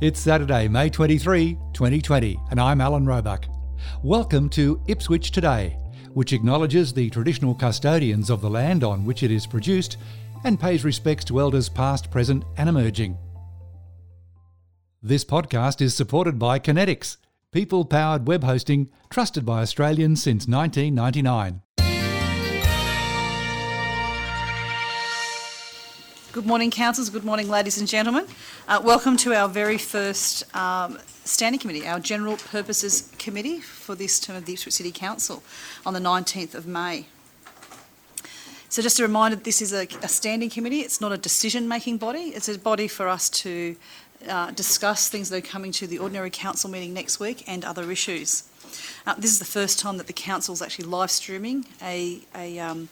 It's Saturday, May 23, 2020, and I'm Alan Roebuck. Welcome to Ipswich Today, which acknowledges the traditional custodians of the land on which it is produced and pays respects to elders past, present, and emerging. This podcast is supported by Conetix, people powered web hosting trusted by Australians since 1999. Good morning, councillors. Good morning, ladies and gentlemen. Uh, welcome to our very first um, standing committee, our General Purposes Committee for this term of the Ipswich City Council on the 19th of May. So just a reminder, this is a, a standing committee. It's not a decision-making body. It's a body for us to uh, discuss things that are coming to the ordinary council meeting next week and other issues. Uh, this is the first time that the council is actually live streaming a, a um,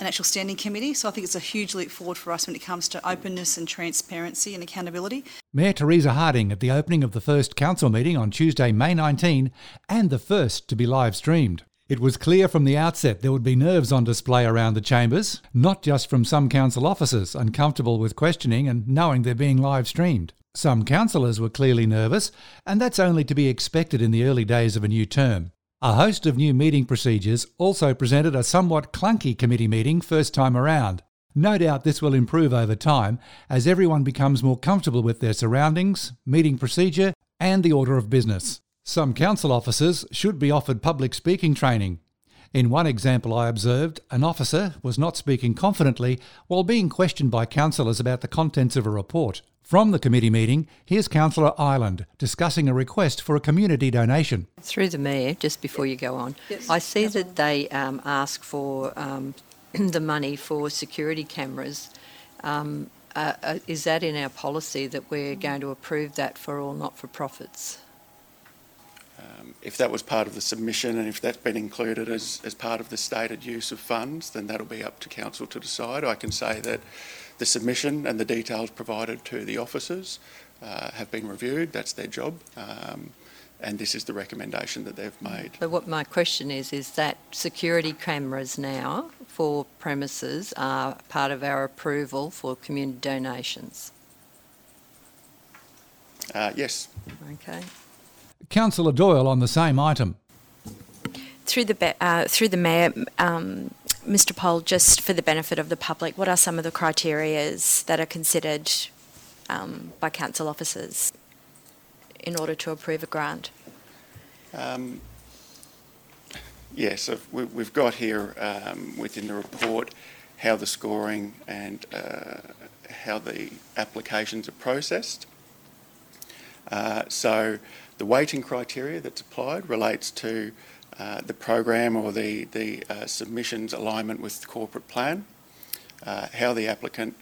an actual standing committee. So I think it's a huge leap forward for us when it comes to openness and transparency and accountability. Mayor Teresa Harding at the opening of the first council meeting on Tuesday, May 19, and the first to be live streamed. It was clear from the outset there would be nerves on display around the chambers, not just from some council officers uncomfortable with questioning and knowing they're being live streamed. Some councillors were clearly nervous, and that's only to be expected in the early days of a new term. A host of new meeting procedures also presented a somewhat clunky committee meeting first time around. No doubt this will improve over time as everyone becomes more comfortable with their surroundings, meeting procedure, and the order of business. Some council officers should be offered public speaking training. In one example I observed, an officer was not speaking confidently while being questioned by councillors about the contents of a report. From the committee meeting, here's Councillor Ireland discussing a request for a community donation. Through the Mayor, just before you go on, yes, I see that they um, ask for um, the money for security cameras. Um, uh, uh, is that in our policy that we're going to approve that for all not for profits? Um, if that was part of the submission and if that's been included as, as part of the stated use of funds, then that'll be up to Council to decide. I can say that the submission and the details provided to the officers uh, have been reviewed. That's their job. Um, and this is the recommendation that they've made. But what my question is is that security cameras now for premises are part of our approval for community donations? Uh, yes. Okay. Councillor Doyle on the same item. Through the uh, through the mayor, um, Mr. Poll, just for the benefit of the public, what are some of the criterias that are considered um, by council officers in order to approve a grant? Um, yes, yeah, so we, have got here um, within the report how the scoring and uh, how the applications are processed. Uh, so the weighting criteria that's applied relates to the program or the, the uh, submission's alignment with the corporate plan, uh, how the applicant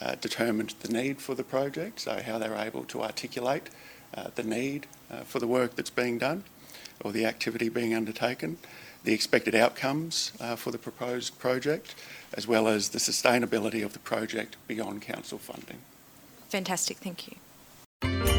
uh, determined the need for the project, so how they're able to articulate uh, the need for the work that's being done or the activity being undertaken, the expected outcomes for the proposed project, as well as the sustainability of the project beyond council funding. Fantastic, thank you.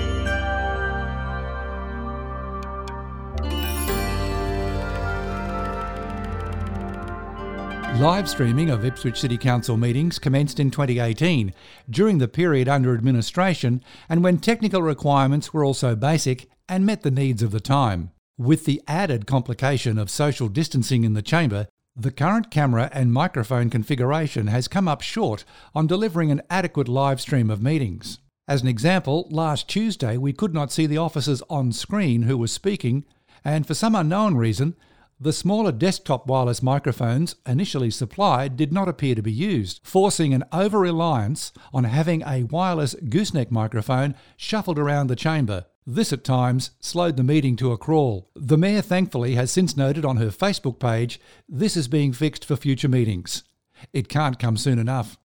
Live streaming of Ipswich City Council meetings commenced in 2018, during the period under administration and when technical requirements were also basic and met the needs of the time. With the added complication of social distancing in the chamber, the current camera and microphone configuration has come up short on delivering an adequate live stream of meetings. As an example, last Tuesday we could not see the officers on screen who were speaking, and for some unknown reason, the smaller desktop wireless microphones initially supplied did not appear to be used, forcing an over reliance on having a wireless gooseneck microphone shuffled around the chamber. This at times slowed the meeting to a crawl. The Mayor thankfully has since noted on her Facebook page this is being fixed for future meetings. It can't come soon enough.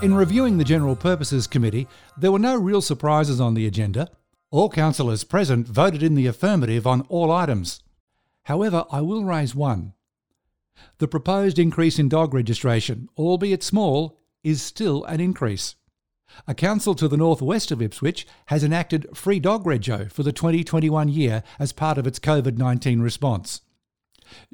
In reviewing the General Purposes Committee, there were no real surprises on the agenda. All councillors present voted in the affirmative on all items. However, I will raise one. The proposed increase in dog registration, albeit small, is still an increase. A council to the northwest of Ipswich has enacted free dog rego for the 2021 year as part of its COVID 19 response.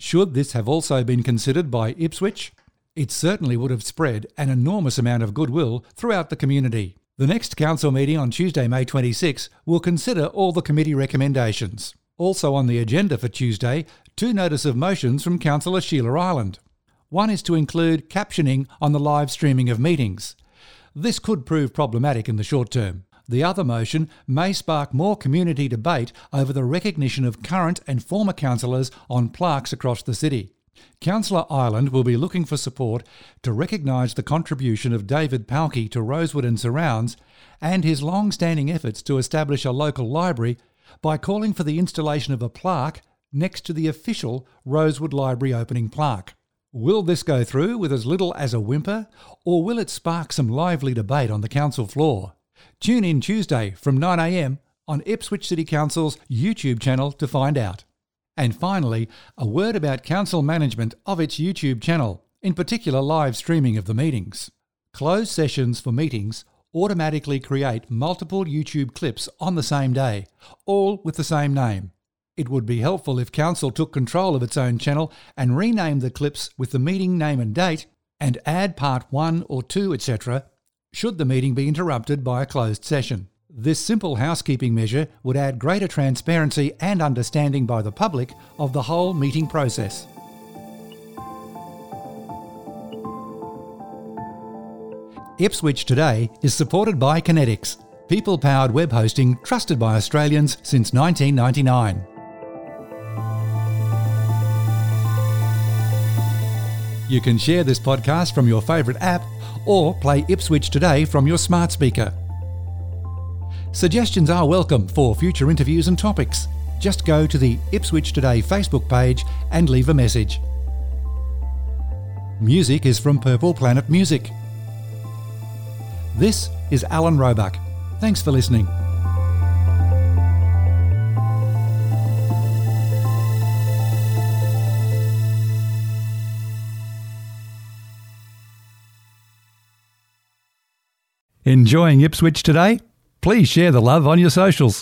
Should this have also been considered by Ipswich, it certainly would have spread an enormous amount of goodwill throughout the community. The next council meeting on Tuesday, May 26, will consider all the committee recommendations. Also on the agenda for Tuesday, two notice of motions from Councillor Sheila Ireland. One is to include captioning on the live streaming of meetings. This could prove problematic in the short term. The other motion may spark more community debate over the recognition of current and former councillors on plaques across the city. Councillor Ireland will be looking for support to recognise the contribution of David Pahlke to Rosewood and surrounds and his long standing efforts to establish a local library by calling for the installation of a plaque next to the official Rosewood Library opening plaque. Will this go through with as little as a whimper, or will it spark some lively debate on the council floor? Tune in Tuesday from 9am on Ipswich City Council's YouTube channel to find out. And finally, a word about council management of its YouTube channel, in particular live streaming of the meetings. Closed sessions for meetings automatically create multiple YouTube clips on the same day, all with the same name. It would be helpful if Council took control of its own channel and renamed the clips with the meeting name and date, and add part 1 or 2, etc., should the meeting be interrupted by a closed session. This simple housekeeping measure would add greater transparency and understanding by the public of the whole meeting process. Ipswich Today is supported by Conetix, people powered web hosting trusted by Australians since 1999. You can share this podcast from your favourite app or play Ipswich Today from your smart speaker. Suggestions are welcome for future interviews and topics. Just go to the Ipswich Today Facebook page and leave a message. Music is from Purple Planet Music. This is Alan Roebuck. Thanks for listening. Enjoying Ipswich today? Please share the love on your socials.